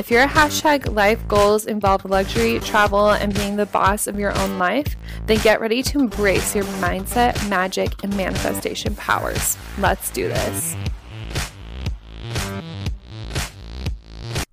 If your hashtag life goals involve luxury, travel, and being the boss of your own life, then get ready to embrace your mindset, magic, and manifestation powers. Let's do this.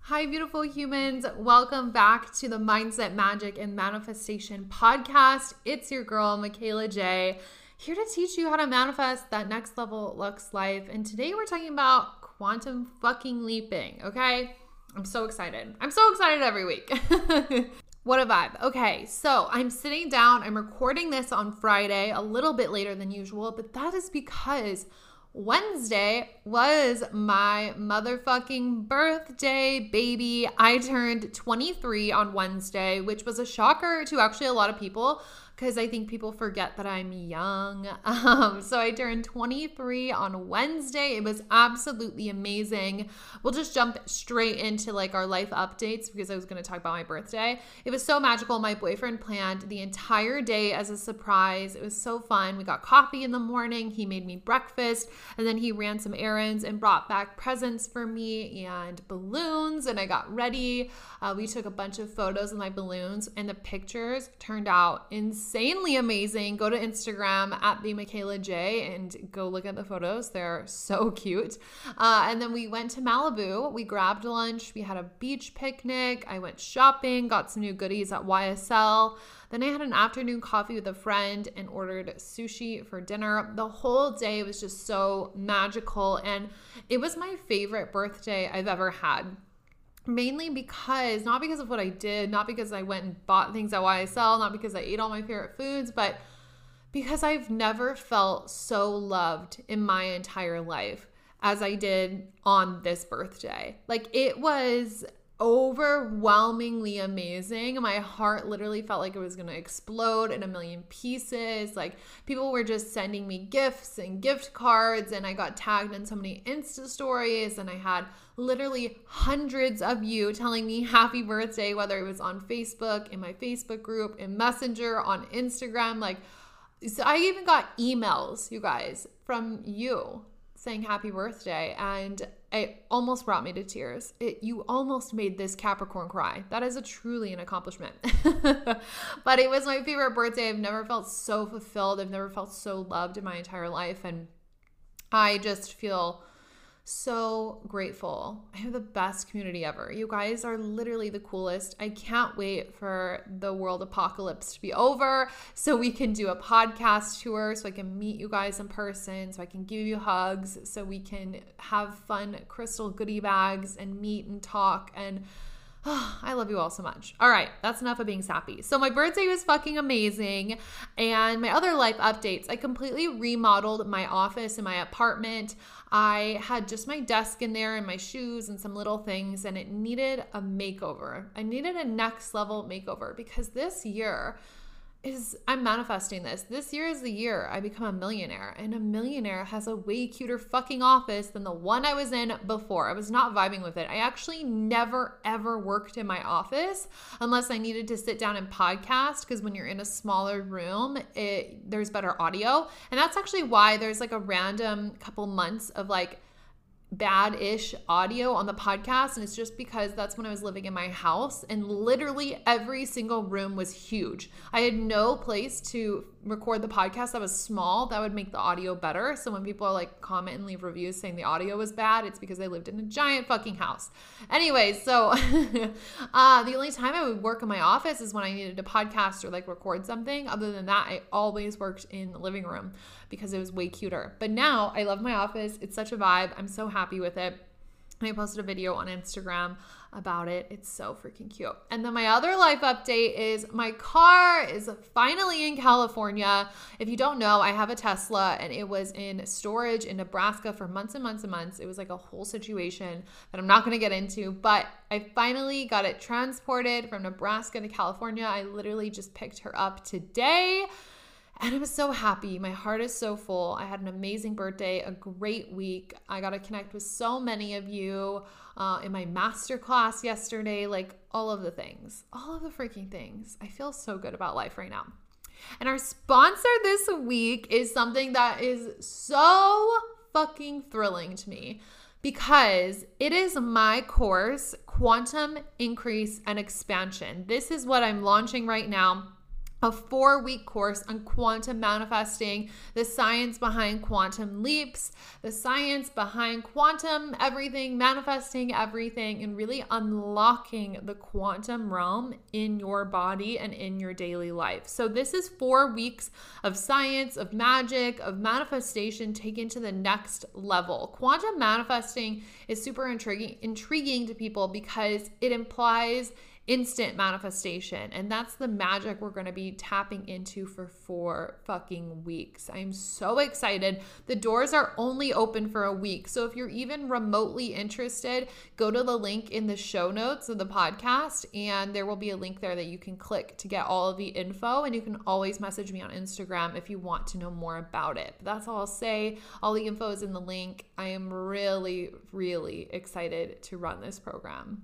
Hi, beautiful humans. Welcome back to the Mindset, Magic, and Manifestation podcast. It's your girl, Michaela J, here to teach you how to manifest that next level looks life. And today we're talking about quantum fucking leaping, okay? I'm so excited. I'm so excited every week. what a vibe. Okay, so I'm sitting down. I'm recording this on Friday, a little bit later than usual, but that is because Wednesday was my motherfucking birthday, baby. I turned 23 on Wednesday, which was a shocker to actually a lot of people because I think people forget that I'm young. Um, so I turned 23 on Wednesday. It was absolutely amazing. We'll just jump straight into like our life updates because I was going to talk about my birthday. It was so magical. My boyfriend planned the entire day as a surprise. It was so fun. We got coffee in the morning. He made me breakfast and then he ran some errands and brought back presents for me and balloons. And I got ready. Uh, we took a bunch of photos of my balloons and the pictures turned out insanely amazing. Go to Instagram at the Michaela J and go look at the photos. They're so cute. Uh, and then we went to Malibu. We grabbed lunch. We had a beach picnic. I went shopping, got some new goodies at YSL. Then I had an afternoon coffee with a friend and ordered sushi for dinner. The whole day was just so magical. And it was my favorite birthday I've ever had mainly because not because of what I did, not because I went and bought things at YSL, not because I ate all my favorite foods, but because I've never felt so loved in my entire life as I did on this birthday. Like it was overwhelmingly amazing. My heart literally felt like it was going to explode in a million pieces. Like people were just sending me gifts and gift cards and I got tagged in so many Insta stories and I had literally hundreds of you telling me happy birthday whether it was on Facebook, in my Facebook group, in Messenger, on Instagram like so I even got emails, you guys, from you saying happy birthday and it almost brought me to tears. It you almost made this Capricorn cry. That is a truly an accomplishment. but it was my favorite birthday. I've never felt so fulfilled. I've never felt so loved in my entire life and I just feel so grateful. I have the best community ever. You guys are literally the coolest. I can't wait for the world apocalypse to be over so we can do a podcast tour, so I can meet you guys in person, so I can give you hugs, so we can have fun crystal goodie bags and meet and talk and I love you all so much. All right, that's enough of being sappy. So, my birthday was fucking amazing. And my other life updates I completely remodeled my office and my apartment. I had just my desk in there and my shoes and some little things, and it needed a makeover. I needed a next level makeover because this year, is I'm manifesting this. This year is the year I become a millionaire, and a millionaire has a way cuter fucking office than the one I was in before. I was not vibing with it. I actually never ever worked in my office unless I needed to sit down and podcast because when you're in a smaller room, it there's better audio. And that's actually why there's like a random couple months of like bad ish audio on the podcast. And it's just because that's when I was living in my house. And literally every single room was huge. I had no place to record the podcast that was small that would make the audio better. So when people are like comment and leave reviews saying the audio was bad, it's because they lived in a giant fucking house. Anyways, so uh, the only time I would work in my office is when I needed to podcast or like record something. Other than that, I always worked in the living room because it was way cuter. But now I love my office. It's such a vibe. I'm so happy with it. I posted a video on Instagram about it. It's so freaking cute. And then my other life update is my car is finally in California. If you don't know, I have a Tesla and it was in storage in Nebraska for months and months and months. It was like a whole situation that I'm not going to get into, but I finally got it transported from Nebraska to California. I literally just picked her up today And I'm so happy. My heart is so full. I had an amazing birthday, a great week. I got to connect with so many of you uh, in my master class yesterday, like all of the things, all of the freaking things. I feel so good about life right now. And our sponsor this week is something that is so fucking thrilling to me because it is my course, Quantum Increase and Expansion. This is what I'm launching right now a four week course on quantum manifesting, the science behind quantum leaps, the science behind quantum everything, manifesting everything, and really unlocking the quantum realm in your body and in your daily life. So, this is four weeks of science, of magic, of manifestation taken to the next level. Quantum manifesting is super intriguing, intriguing to people because it implies instant manifestation. And that's the magic we're going to be tapping into for four fucking weeks. I'm so excited. The doors are only open for a week. So if you're even remotely interested, go to the link in the show notes of the podcast, and there will be a link there that you can click to get all of the info. And you can always message me on Instagram if you want to know more about it. But that's all I'll say. All the info is in the link. I am really, really excited to run this program.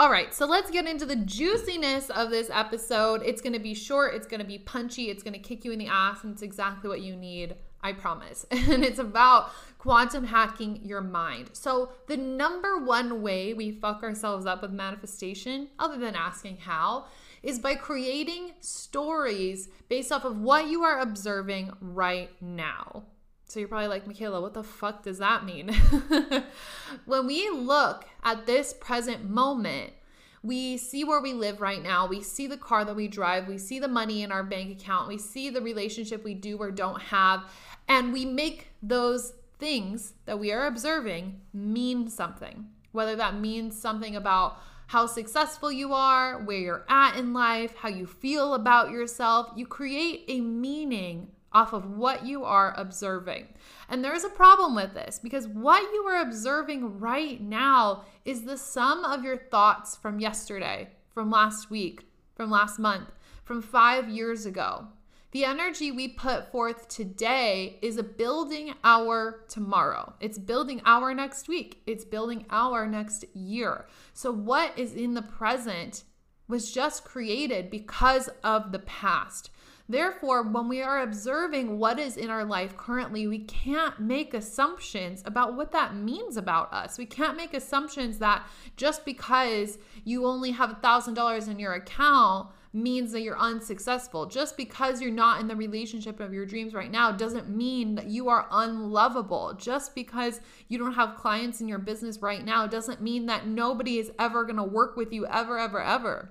All right, so let's get into the juiciness of this episode. It's gonna be short, it's gonna be punchy, it's gonna kick you in the ass, and it's exactly what you need, I promise. And it's about quantum hacking your mind. So, the number one way we fuck ourselves up with manifestation, other than asking how, is by creating stories based off of what you are observing right now. So you're probably like, Michaela, what the fuck does that mean? when we look at this present moment, we see where we live right now. We see the car that we drive. We see the money in our bank account. We see the relationship we do or don't have. And we make those things that we are observing mean something, whether that means something about how successful you are, where you're at in life, how you feel about yourself. You create a meaning off of what you are observing. And there's a problem with this because what you are observing right now is the sum of your thoughts from yesterday, from last week, from last month, from five years ago. The energy we put forth today is a building our tomorrow. It's building our next week. It's building our next year. So, what is in the present was just created because of the past. Therefore, when we are observing what is in our life currently, we can't make assumptions about what that means about us. We can't make assumptions that just because you only have $1,000 in your account means that you're unsuccessful. Just because you're not in the relationship of your dreams right now doesn't mean that you are unlovable. Just because you don't have clients in your business right now doesn't mean that nobody is ever going to work with you ever, ever, ever.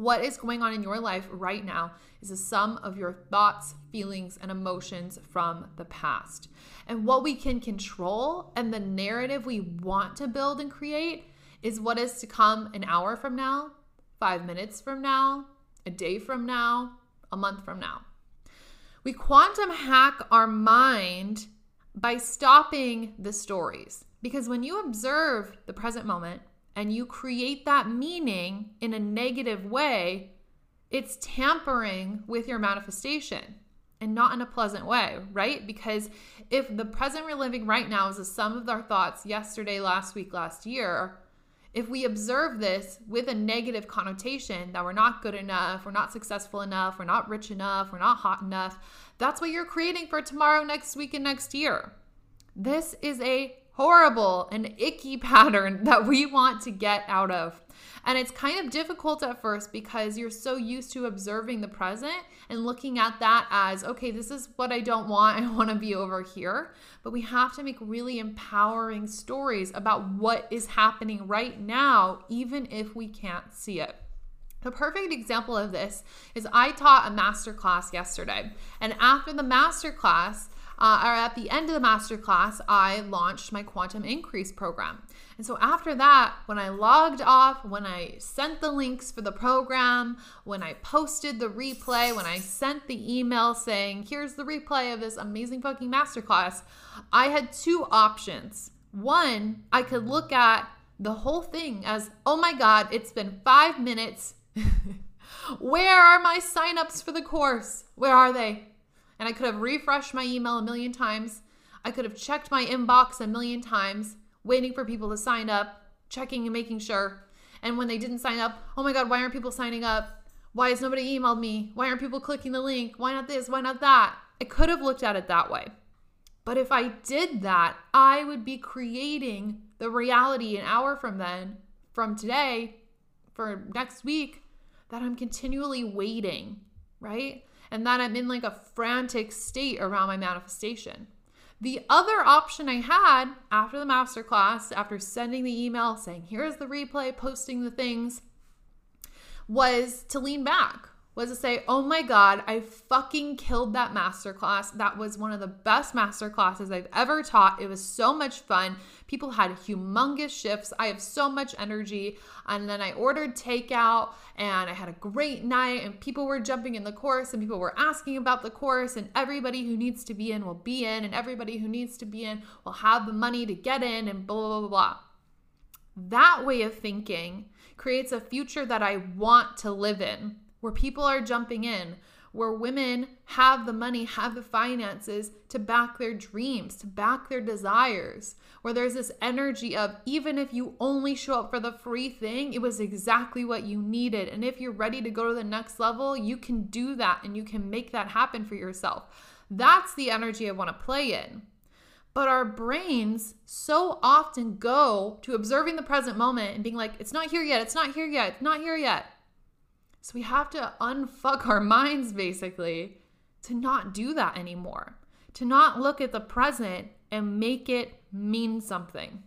What is going on in your life right now is a sum of your thoughts, feelings, and emotions from the past. And what we can control and the narrative we want to build and create is what is to come an hour from now, five minutes from now, a day from now, a month from now. We quantum hack our mind by stopping the stories. Because when you observe the present moment and you create that meaning in a negative way, it's tampering with your manifestation and not in a pleasant way, right? Because if the present we're living right now is a sum of our thoughts yesterday, last week, last year, if we observe this with a negative connotation that we're not good enough, we're not successful enough, we're not rich enough, we're not hot enough, that's what you're creating for tomorrow, next week, and next year. This is a horrible and icky pattern that we want to get out of. And it's kind of difficult at first because you're so used to observing the present and looking at that as, okay, this is what I don't want. I want to be over here. But we have to make really empowering stories about what is happening right now, even if we can't see it. A perfect example of this is I taught a master class yesterday. And after the master class, uh, or at the end of the masterclass, I launched my quantum increase program. And so after that, when I logged off, when I sent the links for the program, when I posted the replay, when I sent the email saying, here's the replay of this amazing fucking masterclass, I had two options. One, I could look at the whole thing as, oh my God, it's been five minutes. Where are my signups for the course? Where are they? And I could have refreshed my email a million times. I could have checked my inbox a million times, waiting for people to sign up, checking and making sure. And when they didn't sign up, oh my God, why aren't people signing up? Why has nobody emailed me? Why aren't people clicking the link? Why not this? Why not that? I could have looked at it that way. But if I did that, I would be creating the reality an hour from then, from today, for next week, that I'm continually waiting, right? And that I'm in like a frantic state around my manifestation. The other option I had after the masterclass, after sending the email saying, here's the replay, posting the things, was to lean back, was to say, oh my God, I fucking killed that masterclass. That was one of the best masterclasses I've ever taught. It was so much fun. People had humongous shifts. I have so much energy. And then I ordered takeout and I had a great night, and people were jumping in the course and people were asking about the course. And everybody who needs to be in will be in, and everybody who needs to be in will have the money to get in, and blah, blah, blah, blah. That way of thinking creates a future that I want to live in, where people are jumping in, where women have the money, have the finances to back their dreams, to back their desires, where there's this energy of even if you only show up for the free thing, it was exactly what you needed. And if you're ready to go to the next level, you can do that and you can make that happen for yourself. That's the energy I want to play in. But our brains so often go to observing the present moment and being like, it's not here yet, it's not here yet, it's not here yet. So we have to unfuck our minds basically to not do that anymore, to not look at the present and make it mean something.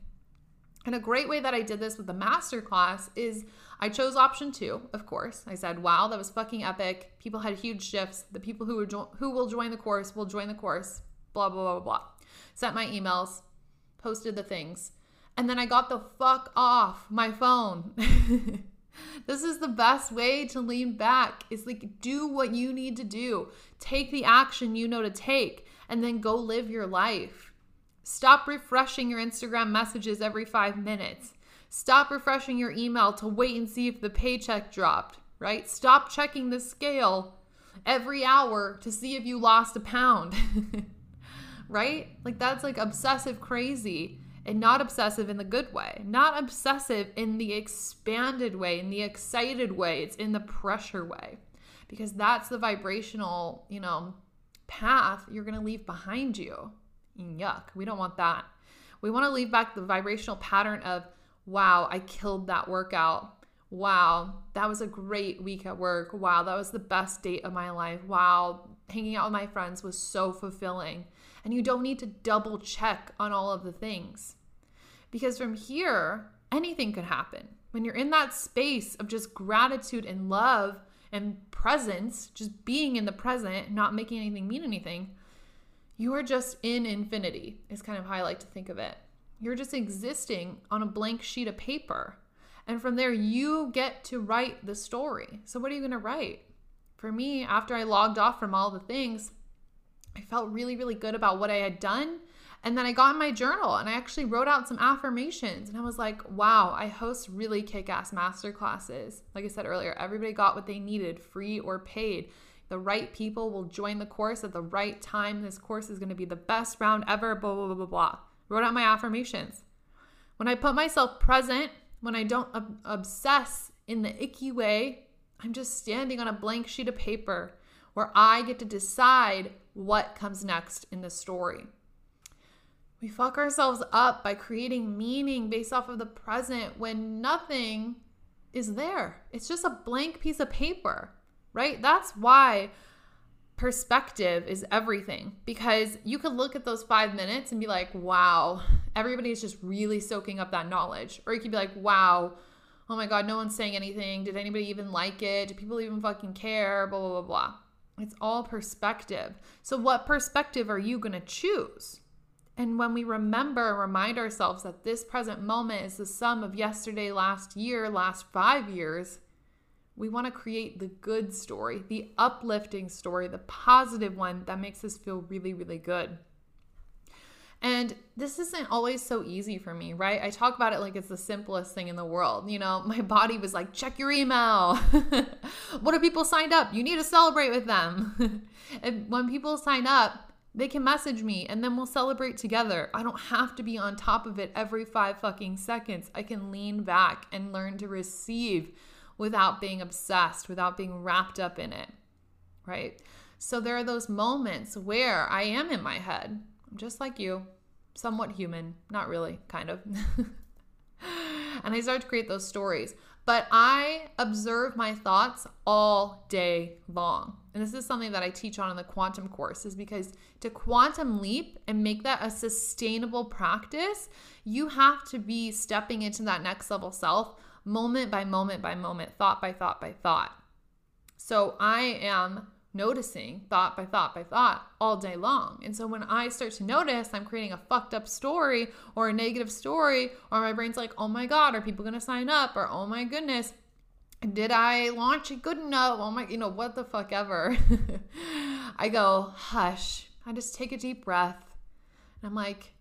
And a great way that I did this with the masterclass is I chose option two, of course. I said, wow, that was fucking epic. People had huge shifts. The people who, jo- who will join the course will join the course, blah, blah, blah, blah sent my emails, posted the things, and then I got the fuck off my phone. this is the best way to lean back. Is like do what you need to do. Take the action you know to take and then go live your life. Stop refreshing your Instagram messages every 5 minutes. Stop refreshing your email to wait and see if the paycheck dropped, right? Stop checking the scale every hour to see if you lost a pound. right? Like that's like obsessive crazy and not obsessive in the good way, not obsessive in the expanded way, in the excited way. It's in the pressure way because that's the vibrational, you know, path you're going to leave behind you. Yuck. We don't want that. We want to leave back the vibrational pattern of, wow, I killed that workout. Wow, that was a great week at work. Wow, that was the best date of my life. Wow, hanging out with my friends was so fulfilling and you don't need to double check on all of the things. Because from here, anything could happen. When you're in that space of just gratitude and love and presence, just being in the present, not making anything mean anything, you are just in infinity, is kind of how I like to think of it. You're just existing on a blank sheet of paper. And from there, you get to write the story. So, what are you going to write? For me, after I logged off from all the things, I felt really, really good about what I had done. And then I got in my journal and I actually wrote out some affirmations. And I was like, wow, I host really kick ass master classes. Like I said earlier, everybody got what they needed, free or paid. The right people will join the course at the right time. This course is going to be the best round ever, blah, blah, blah, blah, blah. Wrote out my affirmations. When I put myself present, when I don't ob- obsess in the icky way, I'm just standing on a blank sheet of paper where I get to decide what comes next in the story. We fuck ourselves up by creating meaning based off of the present when nothing is there. It's just a blank piece of paper, right? That's why perspective is everything because you could look at those five minutes and be like, wow, everybody's just really soaking up that knowledge. Or you could be like, wow, oh my God, no one's saying anything. Did anybody even like it? Do people even fucking care? Blah, blah, blah, blah. It's all perspective. So, what perspective are you going to choose? And when we remember and remind ourselves that this present moment is the sum of yesterday, last year, last five years, we want to create the good story, the uplifting story, the positive one that makes us feel really, really good. And this isn't always so easy for me, right? I talk about it like it's the simplest thing in the world. You know, my body was like, check your email. what if people signed up? You need to celebrate with them. and when people sign up, they can message me and then we'll celebrate together. I don't have to be on top of it every five fucking seconds. I can lean back and learn to receive without being obsessed, without being wrapped up in it, right? So there are those moments where I am in my head just like you, somewhat human, not really, kind of. and I start to create those stories. But I observe my thoughts all day long. And this is something that I teach on in the quantum course is because to quantum leap and make that a sustainable practice, you have to be stepping into that next level self moment by moment by moment, thought by thought by thought. So I am noticing thought by thought by thought all day long. And so when I start to notice I'm creating a fucked up story or a negative story, or my brain's like, oh my God, are people gonna sign up? Or oh my goodness, did I launch it good enough? Oh my, you know, what the fuck ever. I go, hush. I just take a deep breath. And I'm like,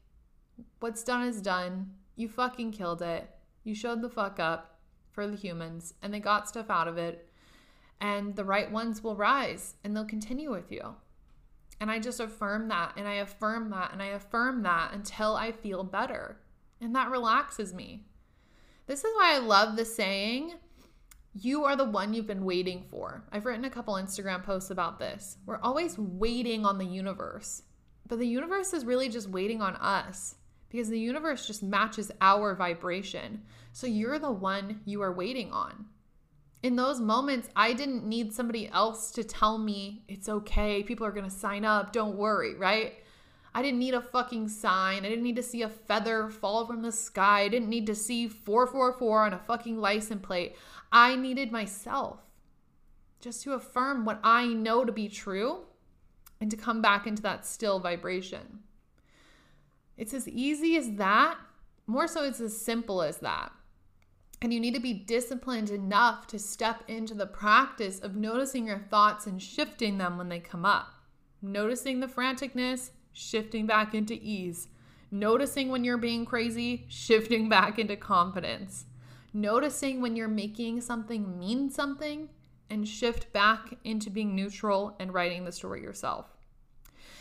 what's done is done. You fucking killed it. You showed the fuck up for the humans and they got stuff out of it and the right ones will rise and they'll continue with you. And I just affirm that and I affirm that and I affirm that until I feel better. And that relaxes me. This is why I love the saying, you are the one you've been waiting for. I've written a couple Instagram posts about this. We're always waiting on the universe, but the universe is really just waiting on us because the universe just matches our vibration. So you're the one you are waiting on in those moments, I didn't need somebody else to tell me it's okay. People are to sign up. Don't worry, right? I didn't need a fucking sign. I didn't need to see a feather fall from the sky. I didn't need to see 444 on a fucking license plate. I needed myself just to affirm what I know to be true and to come back into that still vibration. It's as easy as that. More so, it's as simple as that. And you need to be disciplined enough to step into the practice of noticing your thoughts and shifting them when they come up. Noticing the franticness, shifting back into ease. Noticing when you're being crazy, shifting back into confidence. Noticing when you're making something mean something and shift back into being neutral and writing the story yourself.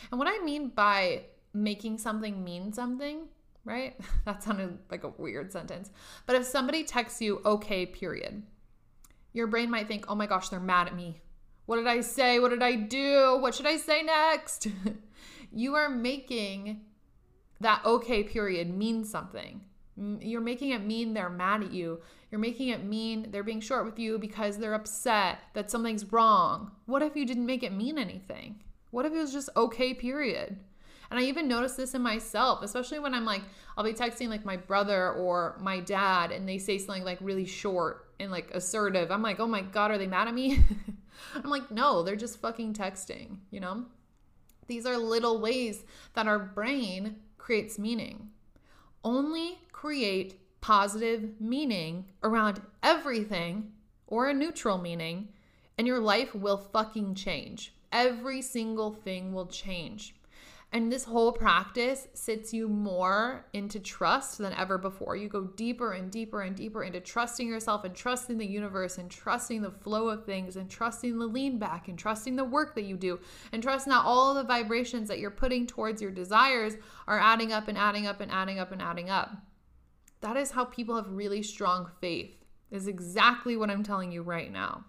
And what I mean by making something mean something right? That sounded like a weird sentence. But if somebody texts you, okay, period, your brain might think, oh my gosh, they're mad at me. What did I say? What did I do? What should I say next? you are making that okay period mean something. You're making it mean they're mad at you. You're making it mean they're being short with you because they're upset that something's wrong. What if you didn't make it mean anything? What if it was just okay period? And I even notice this in myself, especially when I'm like, I'll be texting like my brother or my dad and they say something like really short and like assertive. I'm like, oh my God, are they mad at me? I'm like, no, they're just fucking texting, you know? These are little ways that our brain creates meaning. Only create positive meaning around everything or a neutral meaning, and your life will fucking change. Every single thing will change. And this whole practice sits you more into trust than ever before. You go deeper and deeper and deeper into trusting yourself and trusting the universe and trusting the flow of things and trusting the lean back and trusting the work that you do and trusting that all the vibrations that you're putting towards your desires are adding up and adding up and adding up and adding up. That is how people have really strong faith, is exactly what I'm telling you right now.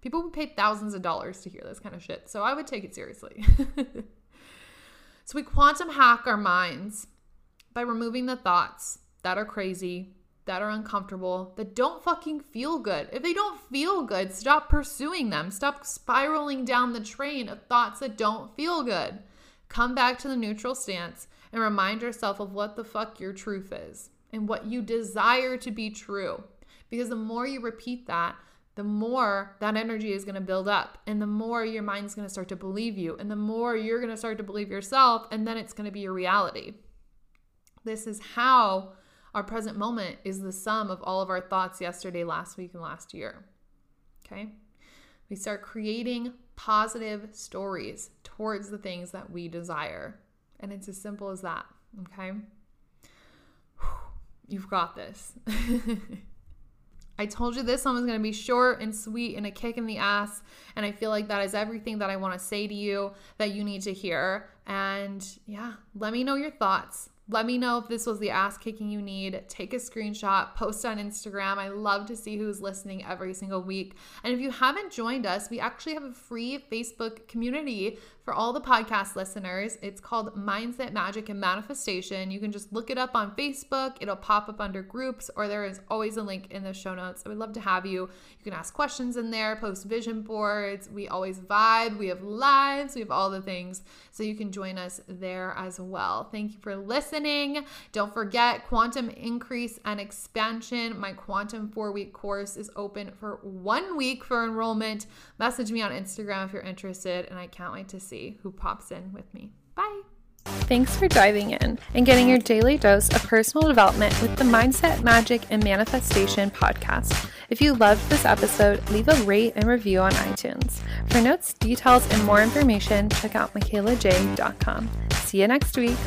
People would pay thousands of dollars to hear this kind of shit, so I would take it seriously. So we quantum hack our minds by removing the thoughts that are crazy, that are uncomfortable, that don't fucking feel good. If they don't feel good, stop pursuing them. Stop spiraling down the train of thoughts that don't feel good. Come back to the neutral stance and remind yourself of what the fuck your truth is and what you desire to be true. Because the more you repeat that, the more that energy is going to build up and the more your mind's going to start to believe you and the more you're going to start to believe yourself and then it's going to be your reality. This is how our present moment is the sum of all of our thoughts yesterday, last week, and last year. Okay? We start creating positive stories towards the things that we desire. And it's as simple as that. Okay. You've got this. I told you this one was going to be short and sweet and a kick in the ass. And I feel like that is everything that I want to say to you that you need to hear. And yeah, let me know your thoughts. Let me know if this was the ass kicking you need. Take a screenshot, post on Instagram. I love to see who's listening every single week. And if you haven't joined us, we actually have a free Facebook community for all the podcast listeners. It's called Mindset Magic and Manifestation. You can just look it up on Facebook, it'll pop up under groups, or there is always a link in the show notes. I would love to have you. You can ask questions in there, post vision boards. We always vibe, we have lives, we have all the things. So you can join us there as well. Thank you for listening. Don't forget Quantum Increase and Expansion. My Quantum four week course is open for one week for enrollment. Message me on Instagram if you're interested, and I can't wait to see see who pops in with me. Bye. Thanks for diving in and getting your daily dose of personal development with the Mindset, Magic, and Manifestation podcast. If you loved this episode, leave a rate and review on iTunes. For notes, details, and more information, check out michaelaj.com. See you next week.